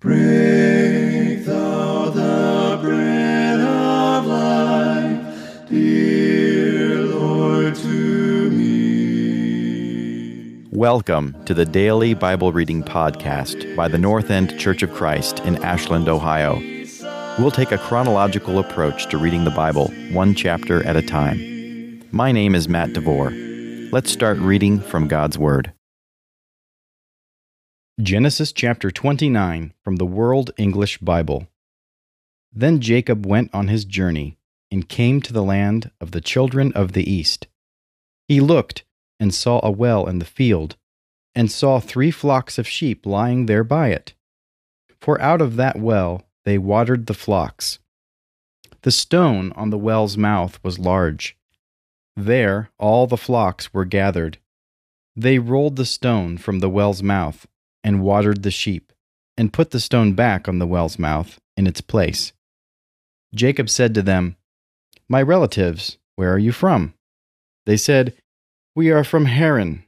Break thou the bread of life, dear Lord, to me. Welcome to the daily Bible reading podcast by the North End Church of Christ in Ashland, Ohio. We'll take a chronological approach to reading the Bible, one chapter at a time. My name is Matt DeVore. Let's start reading from God's Word. Genesis chapter 29 from the World English Bible. Then Jacob went on his journey and came to the land of the children of the east. He looked and saw a well in the field, and saw three flocks of sheep lying there by it. For out of that well they watered the flocks. The stone on the well's mouth was large. There all the flocks were gathered. They rolled the stone from the well's mouth and watered the sheep, and put the stone back on the well's mouth in its place. Jacob said to them, My relatives, where are you from? They said, We are from Haran.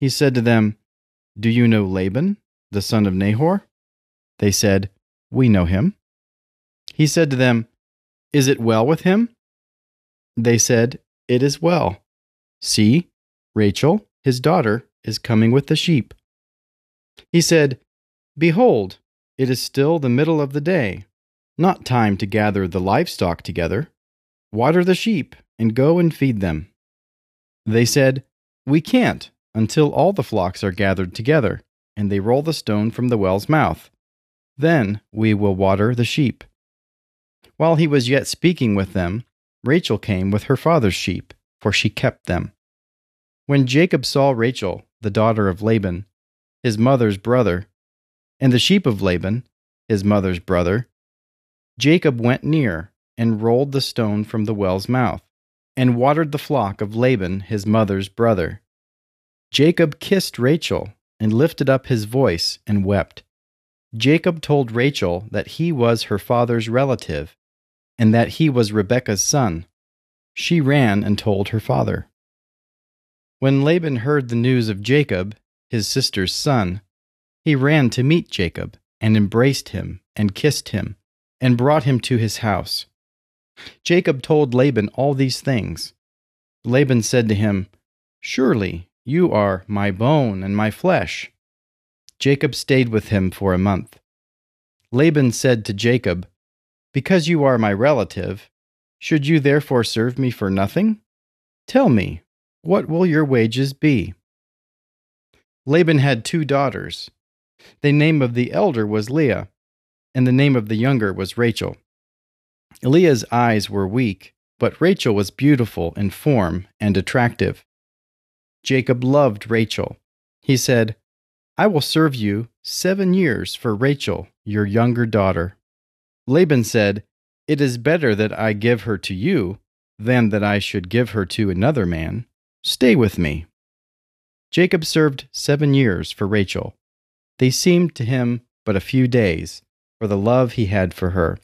He said to them, Do you know Laban, the son of Nahor? They said, We know him. He said to them, Is it well with him? They said, It is well. See, Rachel, his daughter, is coming with the sheep. He said, Behold, it is still the middle of the day, not time to gather the livestock together. Water the sheep, and go and feed them. They said, We can't until all the flocks are gathered together, and they roll the stone from the well's mouth. Then we will water the sheep. While he was yet speaking with them, Rachel came with her father's sheep, for she kept them. When Jacob saw Rachel, the daughter of Laban, his mother's brother, and the sheep of Laban, his mother's brother, Jacob went near and rolled the stone from the well's mouth, and watered the flock of Laban, his mother's brother. Jacob kissed Rachel, and lifted up his voice and wept. Jacob told Rachel that he was her father's relative, and that he was Rebekah's son. She ran and told her father. When Laban heard the news of Jacob, his sister's son, he ran to meet Jacob, and embraced him, and kissed him, and brought him to his house. Jacob told Laban all these things. Laban said to him, Surely you are my bone and my flesh. Jacob stayed with him for a month. Laban said to Jacob, Because you are my relative, should you therefore serve me for nothing? Tell me, what will your wages be? Laban had two daughters. The name of the elder was Leah, and the name of the younger was Rachel. Leah's eyes were weak, but Rachel was beautiful in form and attractive. Jacob loved Rachel. He said, I will serve you seven years for Rachel, your younger daughter. Laban said, It is better that I give her to you than that I should give her to another man. Stay with me. Jacob served seven years for Rachel. They seemed to him but a few days, for the love he had for her.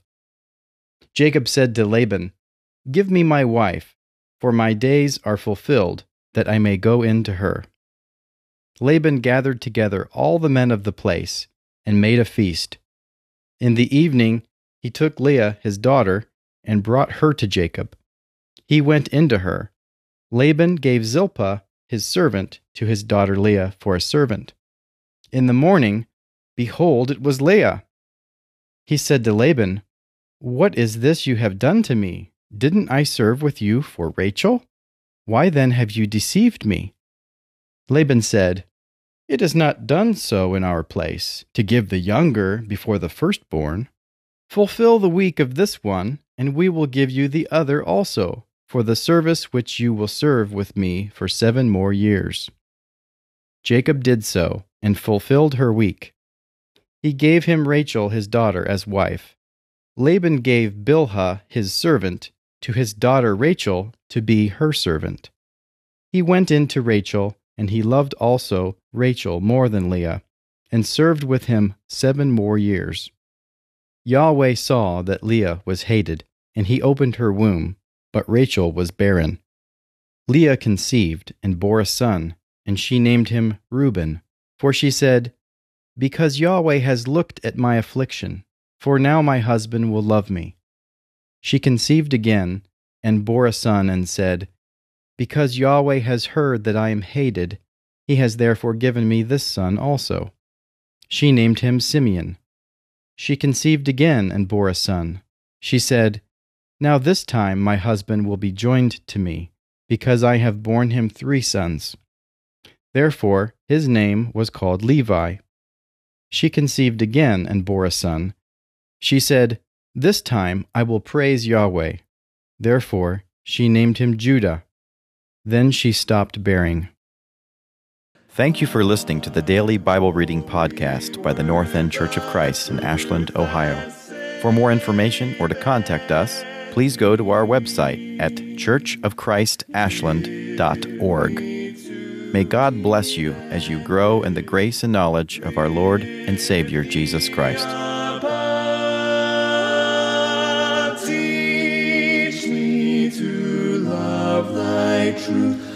Jacob said to Laban, Give me my wife, for my days are fulfilled, that I may go in to her. Laban gathered together all the men of the place, and made a feast. In the evening he took Leah his daughter, and brought her to Jacob. He went into her. Laban gave Zilpah his servant to his daughter Leah for a servant. In the morning, behold, it was Leah. He said to Laban, What is this you have done to me? Didn't I serve with you for Rachel? Why then have you deceived me? Laban said, It is not done so in our place, to give the younger before the firstborn. Fulfill the week of this one, and we will give you the other also for the service which you will serve with me for seven more years. Jacob did so, and fulfilled her week. He gave him Rachel his daughter as wife. Laban gave Bilhah his servant to his daughter Rachel to be her servant. He went in to Rachel, and he loved also Rachel more than Leah, and served with him seven more years. Yahweh saw that Leah was hated, and he opened her womb but Rachel was barren. Leah conceived and bore a son, and she named him Reuben, for she said, Because Yahweh has looked at my affliction, for now my husband will love me. She conceived again, and bore a son, and said, Because Yahweh has heard that I am hated, he has therefore given me this son also. She named him Simeon. She conceived again, and bore a son. She said, Now this time my husband will be joined to me, because I have borne him three sons. Therefore his name was called Levi. She conceived again and bore a son. She said, This time I will praise Yahweh. Therefore she named him Judah. Then she stopped bearing. Thank you for listening to the daily Bible reading podcast by the North End Church of Christ in Ashland, Ohio. For more information or to contact us, please go to our website at churchofchristashland.org. May God bless you as you grow in the grace and knowledge of our Lord and Savior Jesus Christ. Teach me to love thy truth,